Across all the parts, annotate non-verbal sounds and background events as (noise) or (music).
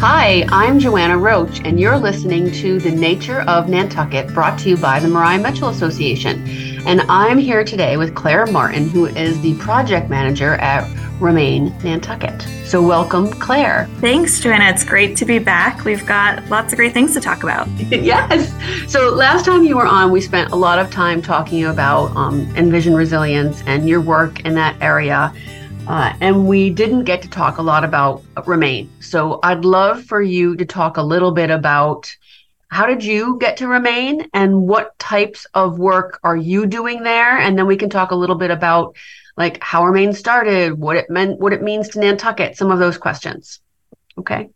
Hi, I'm Joanna Roche, and you're listening to The Nature of Nantucket, brought to you by the Maria Mitchell Association. And I'm here today with Claire Martin, who is the project manager at ReMain Nantucket. So, welcome, Claire. Thanks, Joanna. It's great to be back. We've got lots of great things to talk about. (laughs) yes. So, last time you were on, we spent a lot of time talking about um, Envision Resilience and your work in that area. Uh, and we didn't get to talk a lot about ReMain. So I'd love for you to talk a little bit about how did you get to ReMain and what types of work are you doing there? And then we can talk a little bit about like how our ReMain started, what it meant, what it means to Nantucket, some of those questions. Okay.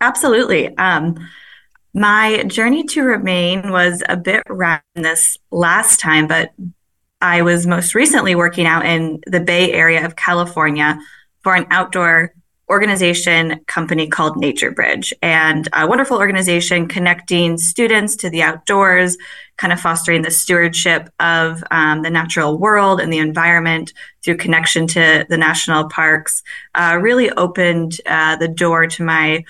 Absolutely. Um, my journey to ReMain was a bit random this last time, but I was most recently working out in the Bay Area of California for an outdoor organization company called Nature Bridge, and a wonderful organization connecting students to the outdoors, kind of fostering the stewardship of um, the natural world and the environment through connection to the national parks. Uh, really opened uh, the door to my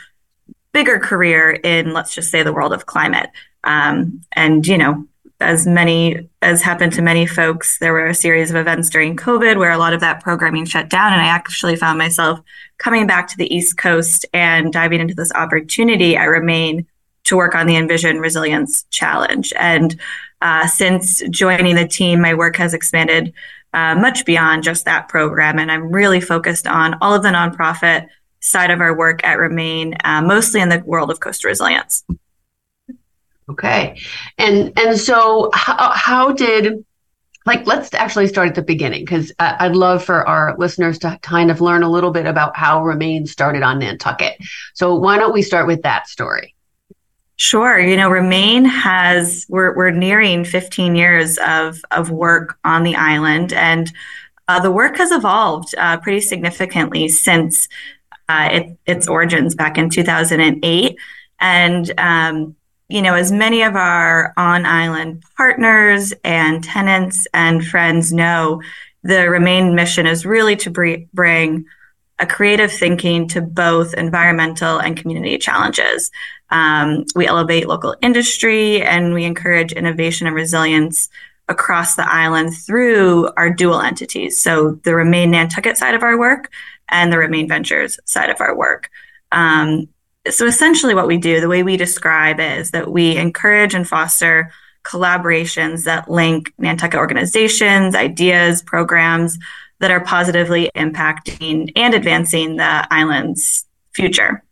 bigger career in, let's just say, the world of climate. Um, and you know, as many as happened to many folks, there were a series of events during COVID where a lot of that programming shut down. And I actually found myself coming back to the East Coast and diving into this opportunity. I remain to work on the Envision Resilience Challenge. And uh, since joining the team, my work has expanded uh, much beyond just that program. And I'm really focused on all of the nonprofit side of our work at ReMain, uh, mostly in the world of coastal resilience. Okay. And and so how how did like let's actually start at the beginning because I'd love for our listeners to kind of learn a little bit about how ReMain started on Nantucket. So why don't we start with that story? Sure. You know, ReMain has we're we're nearing 15 years of of work on the island, and uh, the work has evolved uh, pretty significantly since uh, it, its origins back in 2008. And um, you know, as many of our on island partners and tenants and friends know, the ReMain mission is really to br- bring a creative thinking to both environmental and community challenges. Um, we elevate local industry and we encourage innovation and resilience across the island through our dual entities. So the ReMain Nantucket side of our work and the ReMain Ventures side of our work. Um, so essentially what we do the way we describe it is that we encourage and foster collaborations that link nantucket organizations ideas programs that are positively impacting and advancing the island's future.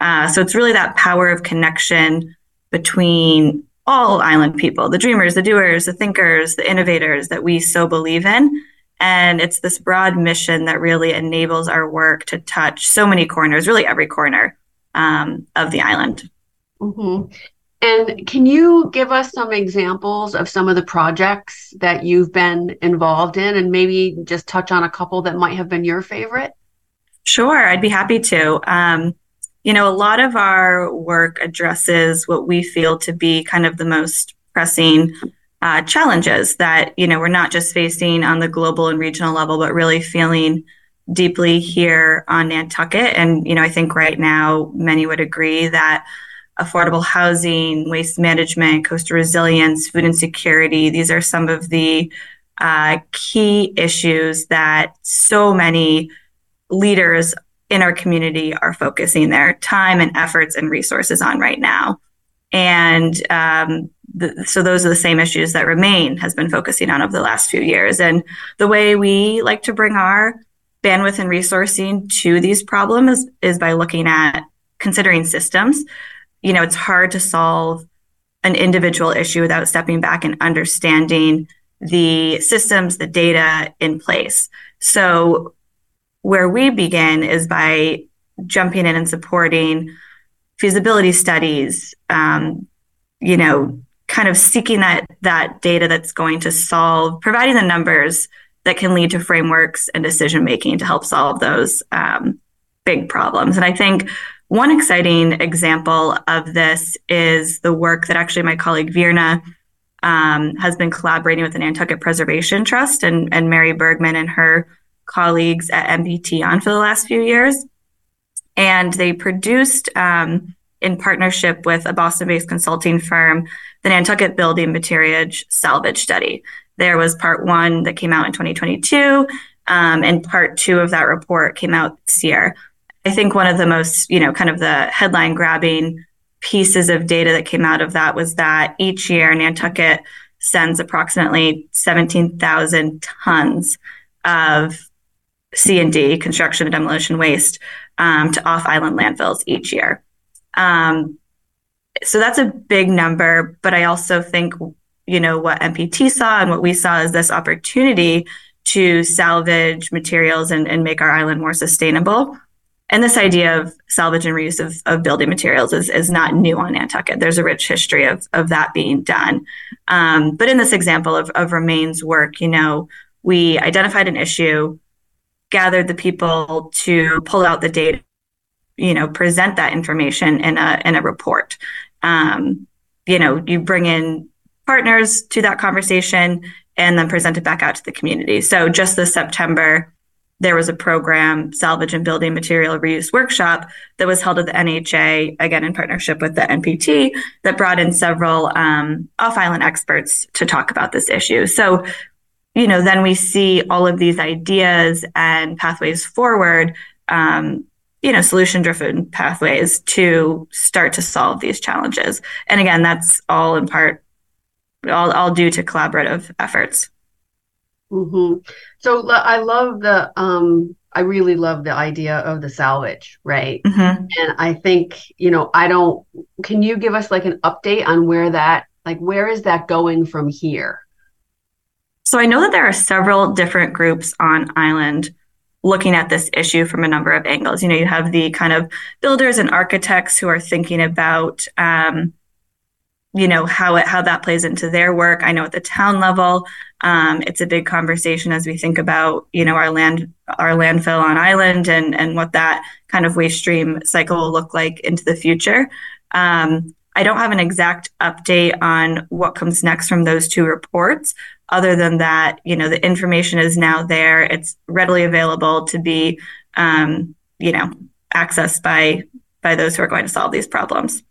Uh, so it's really that power of connection between all island people the dreamers the doers the thinkers the innovators that we so believe in. And it's this broad mission that really enables our work to touch so many corners really every corner um, of the island. Mm-hmm. And can you give us some examples of some of the projects that you've been involved in and maybe just touch on a couple that might have been your favorite? Sure, I'd be happy to. Um, you know, a lot of our work addresses what we feel to be kind of the most pressing uh, challenges that, you know, we're not just facing on the global and regional level, but really feeling deeply here on Nantucket. And, you know, I think right now many would agree that affordable housing, waste management, coastal resilience, food insecurity, these are some of the uh, key issues that so many leaders in our community are focusing their time and efforts and resources on right now. And um, the, so those are the same issues that ReMain has been focusing on over the last few years. And the way we like to bring our bandwidth and resourcing to these problems is by looking at considering systems. You know, it's hard to solve an individual issue without stepping back and understanding the systems, the data in place. So, where we begin is by jumping in and supporting feasibility studies, um, you know, kind of seeking that that data that's going to solve, providing the numbers that can lead to frameworks and decision making to help solve those um, big problems. And I think one exciting example of this is the work that actually my colleague Virna um, has been collaborating with the Nantucket Preservation Trust and, and Mary Bergman and her colleagues at NPT on for the last few years. And they produced, um, in partnership with a Boston based consulting firm, the Nantucket Building Materials Salvage Study. There was part one that came out in 2022, um, and part two of that report came out this year. I think one of the most, you know, kind of the headline grabbing pieces of data that came out of that was that each year Nantucket sends approximately 17,000 tons of C&D, construction and demolition waste, um, to off-island landfills each year. Um, so that's a big number, but I also think, you know, what NPT saw and what we saw is this opportunity to salvage materials and, and make our island more sustainable. And this idea of salvage and reuse of, of building materials is, is not new on Nantucket. There's a rich history of, of that being done. Um, but in this example of, of ReMain's work, you know, we identified an issue, gathered the people to pull out the data, you know, present that information in a in a report. Um, you know, you bring in partners to that conversation and then present it back out to the community. So just this September, there was a program, Salvage and Building Material Reuse Workshop, that was held at the NHA, again in partnership with the NPT, that brought in several um, off island experts to talk about this issue. So you know, then we see all of these ideas and pathways forward, um, you know, solution driven pathways to start to solve these challenges. And again, that's all in part, all, all due to collaborative efforts. Mm-hmm. So I love the, um, I really love the idea of the salvage, right? Mm-hmm. And I think, you know, I don't, can you give us like an update on where that, like, where is that going from here? So I know that there are several different groups on island looking at this issue from a number of angles. You know, you have the kind of builders and architects who are thinking about, um, you know, how it how that plays into their work. I know at the town level, um, it's a big conversation as we think about, you know, our land our landfill on island and and what that kind of waste stream cycle will look like into the future. Um, I don't have an exact update on what comes next from those two reports, other than that, you know, the information is now there. It's readily available to be, um, you know, accessed by by those who are going to solve these problems.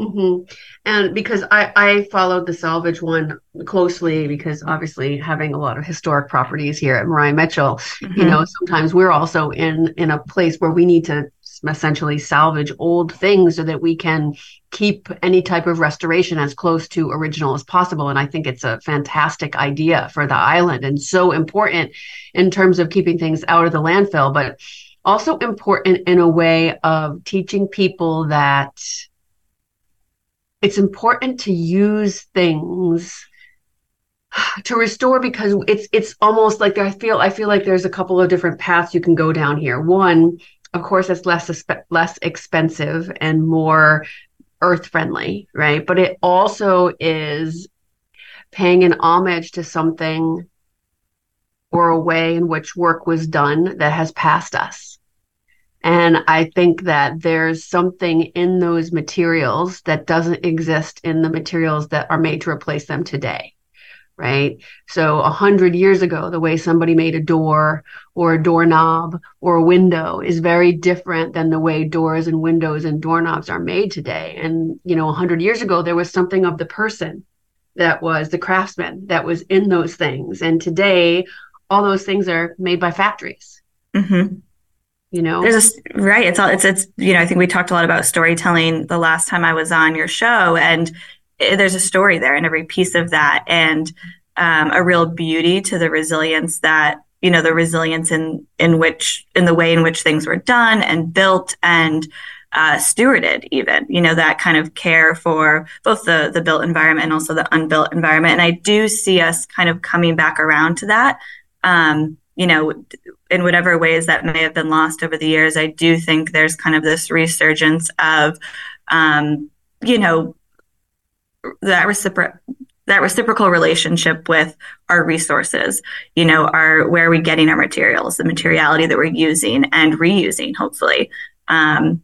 Mm-hmm. And because I, I followed the salvage one closely because obviously having a lot of historic properties here at Maria Mitchell, mm-hmm. you know, sometimes we're also in in a place where we need to essentially salvage old things so that we can keep any type of restoration as close to original as possible. And I think it's a fantastic idea for the island and so important in terms of keeping things out of the landfill, but also important in a way of teaching people that it's important to use things to restore because it's it's almost like I feel I feel like there's a couple of different paths you can go down here. One of course it's less less expensive and more earth friendly right but it also is paying an homage to something or a way in which work was done that has passed us and i think that there's something in those materials that doesn't exist in the materials that are made to replace them today right? So a hundred years ago, the way somebody made a door or a doorknob or a window is very different than the way doors and windows and doorknobs are made today. And, you know, a hundred years ago, there was something of the person that was the craftsman that was in those things. And today, all those things are made by factories. Mm-hmm. You know, there's a, right. It's all, it's, it's, you know, I think we talked a lot about storytelling the last time I was on your show and Eh, there's a story there in every piece of that and um, a real beauty to the resilience that you know the resilience in in which in the way in which things were done and built and uh, stewarded even you know that kind of care for both the the built environment and also the unbuilt environment and i do see us kind of coming back around to that um, you know in whatever ways that may have been lost over the years i do think there's kind of this resurgence of um, you know that reciprocal that reciprocal relationship with our resources you know our where are we getting our materials the materiality that we're using and reusing hopefully. Um,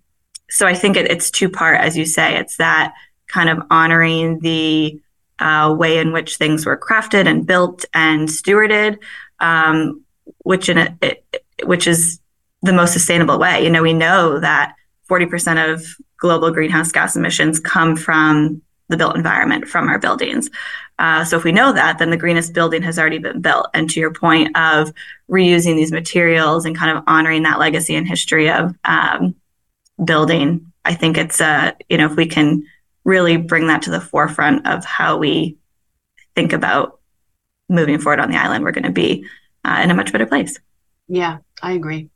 so i think it, it's two part as you say. It's that kind of honoring the uh, way in which things were crafted and built and stewarded, um, which in a, it, which is the most sustainable way. You know, we know that 40% of global greenhouse gas emissions come from the built environment, from our buildings. Uh, so if we know that, then the greenest building has already been built. And to your point of reusing these materials and kind of honoring that legacy and history of um, building, I think it's a, uh, you know, if we can really bring that to the forefront of how we think about moving forward on the island, we're going to be uh, in a much better place. Yeah, I agree.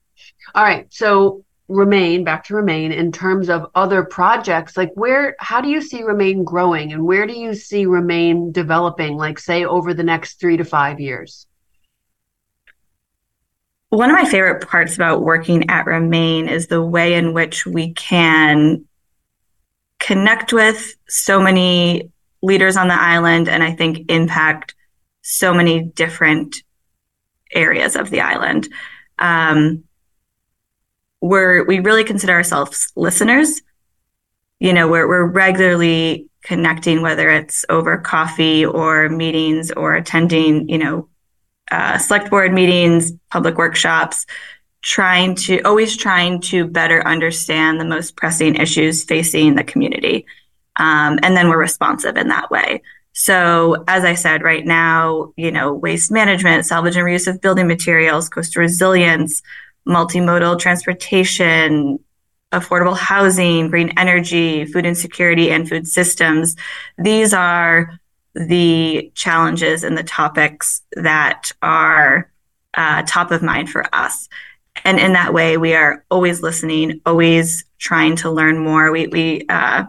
All right. So ReMain back to ReMain in terms of other projects like where how do you see ReMain growing and where do you see ReMain developing like say over the next three to five years one of my favorite parts about working at ReMain is the way in which we can connect with so many leaders on the island and i think impact so many different areas of the island um, we're we really consider ourselves listeners. You know, we're we're regularly connecting, whether it's over coffee or meetings or attending, you know, uh, select board meetings, public workshops, trying to always trying to better understand the most pressing issues facing the community. Um, and then we're responsive in that way. So, as I said, right now, you know, waste management, salvage and reuse of building materials, coastal resilience, multimodal transportation, affordable housing, green energy, food insecurity, and food systems. These are the challenges and the topics that are uh, top of mind for us. And in that way, we are always listening, always trying to learn more. We, we uh,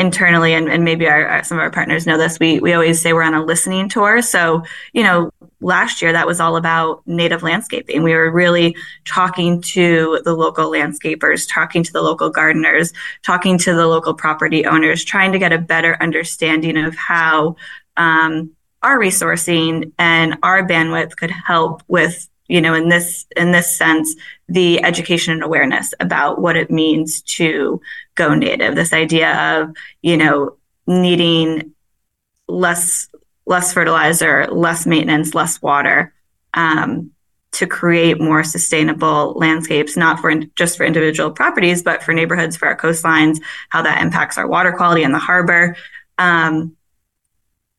internally, and, and maybe our, our, some of our partners know this, we, we always say we're on a listening tour. So, you know, last year that was all about native landscaping. We were really talking to the local landscapers, talking to the local gardeners, talking to the local property owners, trying to get a better understanding of how um, our resourcing and our bandwidth could help with you know in this in this sense the education and awareness about what it means to go native this idea of you know needing less less fertilizer, less maintenance, less water um, to create more sustainable landscapes, not for in, just for individual properties, but for neighborhoods, for our coastlines, how that impacts our water quality in the harbor. Um,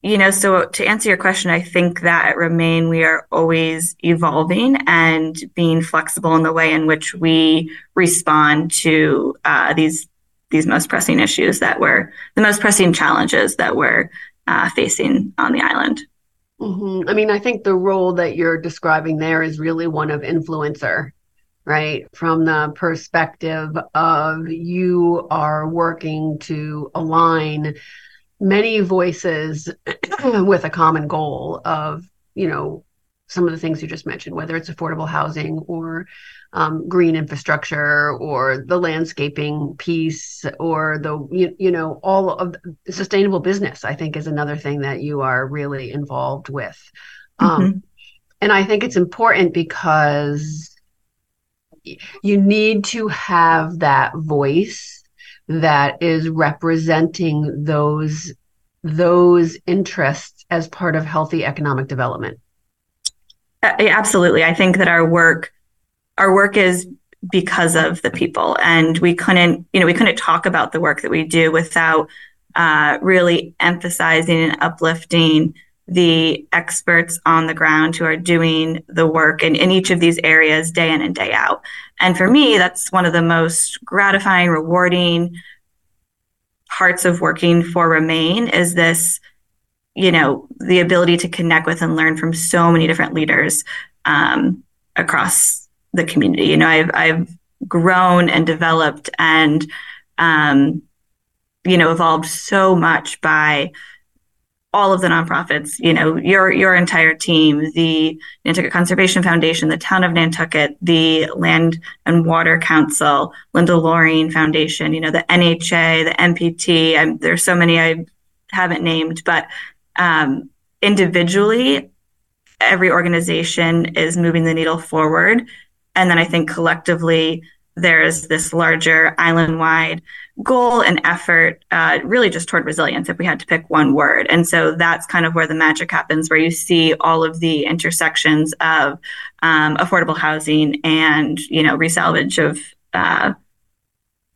you know, so to answer your question, I think that at Remain, we are always evolving and being flexible in the way in which we respond to uh, these these most pressing issues that we're the most pressing challenges that we're uh, facing on the island. Mm-hmm. I mean, I think the role that you're describing there is really one of influencer, right? From the perspective of you are working to align many voices (clears throat) with a common goal of, you know, some of the things you just mentioned, whether it's affordable housing or um, green infrastructure or the landscaping piece or the you, you know all of sustainable business i think is another thing that you are really involved with um, mm-hmm. and i think it's important because you need to have that voice that is representing those those interests as part of healthy economic development absolutely. I think that our work our work is because of the people and we couldn't you know we couldn't talk about the work that we do without uh, really emphasizing and uplifting the experts on the ground who are doing the work in, in each of these areas day in and day out. And for me that's one of the most gratifying rewarding parts of working for ReMain is this you know the ability to connect with and learn from so many different leaders um, across the community. You know, I've I've grown and developed and um, you know evolved so much by all of the nonprofits, you know, your your entire team, the Nantucket Conservation Foundation, the Town of Nantucket, the Land and Water Council, Linda Loring Foundation, you know, the NHA, the NPT. I'm, there's so many I haven't named, but um, individually, every organization is moving the needle forward and then I think collectively, there's this larger island wide goal and effort, uh, really just toward resilience, if we had to pick one word. And so that's kind of where the magic happens, where you see all of the intersections of um, affordable housing and, you know, resalvage of uh,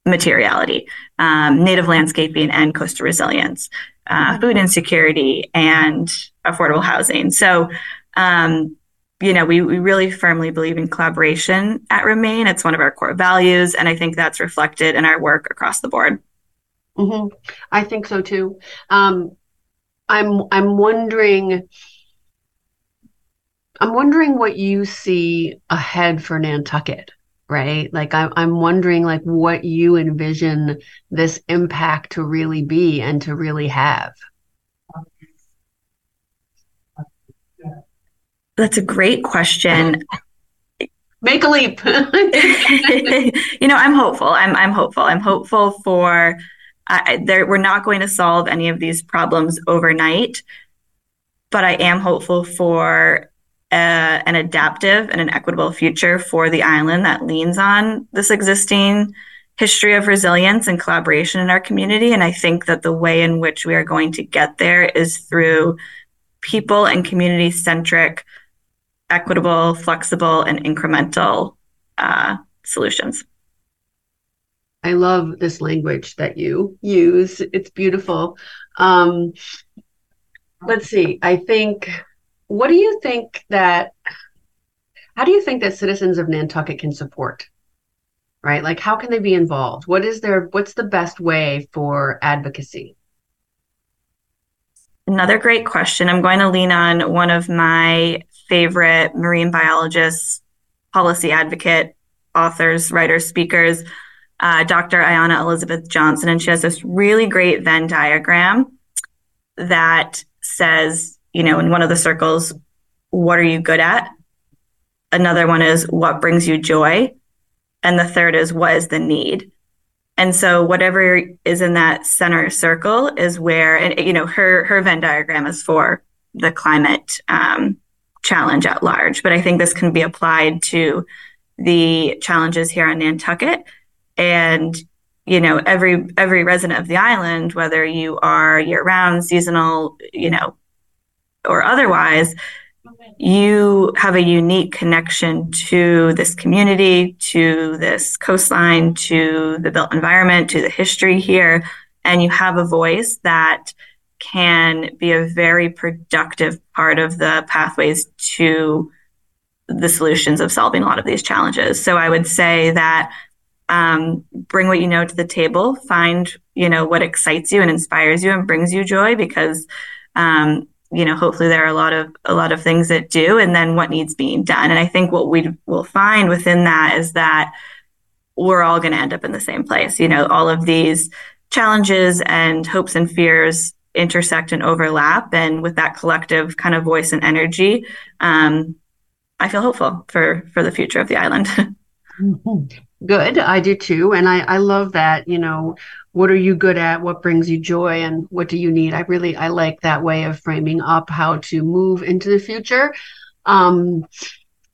materiality, um, native landscaping and coastal resilience, uh, food insecurity and affordable housing. So, um, you know, we, we really firmly believe in collaboration at ReMain. It's one of our core values, and I think that's reflected in our work across the board. Mm-hmm. I think so too. Um, I'm I'm wondering. I'm wondering what you see ahead for Nantucket, right? Like I'm I'm wondering like what you envision this impact to really be and to really have. That's a great question. (laughs) Make a leap. (laughs) you know, I'm hopeful. I'm I'm hopeful. I'm hopeful for there. We're not going to solve any of these problems overnight, but I am hopeful for an adaptive and an equitable future for the island that leans on this existing history of resilience and collaboration in our community. And I think that the way in which we are going to get there is through people and community centric equitable, flexible, and incremental uh, solutions. I love this language that you use. It's beautiful. Um, let's see. I think, what do you think that, how do you think that citizens of Nantucket can support? Right? Like, how can they be involved? What is their, what's the best way for advocacy? Another great question. I'm going to lean on one of my favorite marine biologists, policy advocate, authors, writers, speakers, uh, Dr. Ayana Elizabeth Johnson. And she has this really great Venn diagram that says, you know, in one of the circles, what are you good at? Another one is what brings you joy. And the third is what is the need? And so whatever is in that center circle is where, and you know, her her Venn diagram is for the climate um, challenge at large. But I think this can be applied to the challenges here on Nantucket. And, you know, every every resident of the island, whether you are year round, seasonal, you know, or otherwise, you have a unique connection to this community, to this coastline, to the built environment, to the history here, and you have a voice that can be a very productive part of the pathways to the solutions of solving a lot of these challenges. So I would say that um, bring what you know to the table, find you know what excites you and inspires you and brings you joy because um, you know hopefully there are a lot of a lot of things that do, and then what needs being done. And I think what we will find within that is that we're all going to end up in the same place. You know, all of these challenges and hopes and fears intersect and overlap. And with that collective kind of voice and energy, um, I feel hopeful for for the future of the island. (laughs) good, I do too, and I I love that. You know, what are you good at? What brings you joy, and what do you need? I really I like that way of framing up how to move into the future. Um,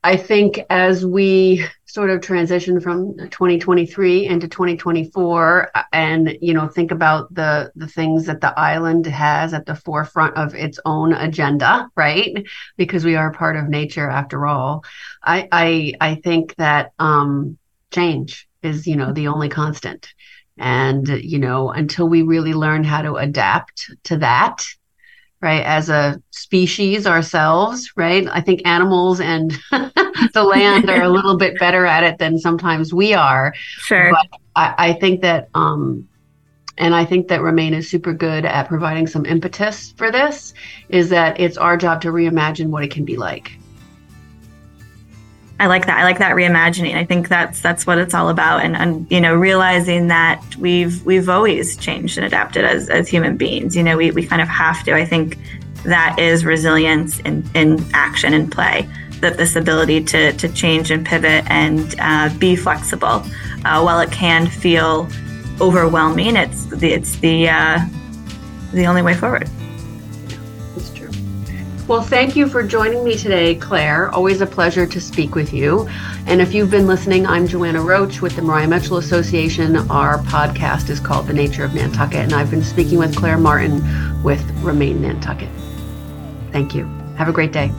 I think as we sort of transition from 2023 into 2024 and you know think about the the things that the island has at the forefront of its own agenda right because we are part of nature after all i i i think that um change is you know the only constant. And you know until we really learn how to adapt to that right as a species ourselves right i think animals and (laughs) the land are a (laughs) little bit better at it than sometimes we are. Sure. But I, I think that um and I think that ReMain is super good at providing some impetus for this, is that it's our job to reimagine what it can be like. I like that. I like that reimagining. I think that's that's what it's all about, and, and you know, realizing that we've we've always changed and adapted as as human beings. You know, we we kind of have to. I think that is resilience in in action and play. That this ability to to change and pivot and uh, be flexible, uh, while it can feel overwhelming, it's the it's the uh, the only way forward. Well, thank you for joining me today, Claire. Always a pleasure to speak with you. And if you've been listening, I'm Joanna Roche with the Maria Mitchell Association. Our podcast is called The Nature of Nantucket, and I've been speaking with Claire Martin with ReMain Nantucket. Thank you. Have a great day.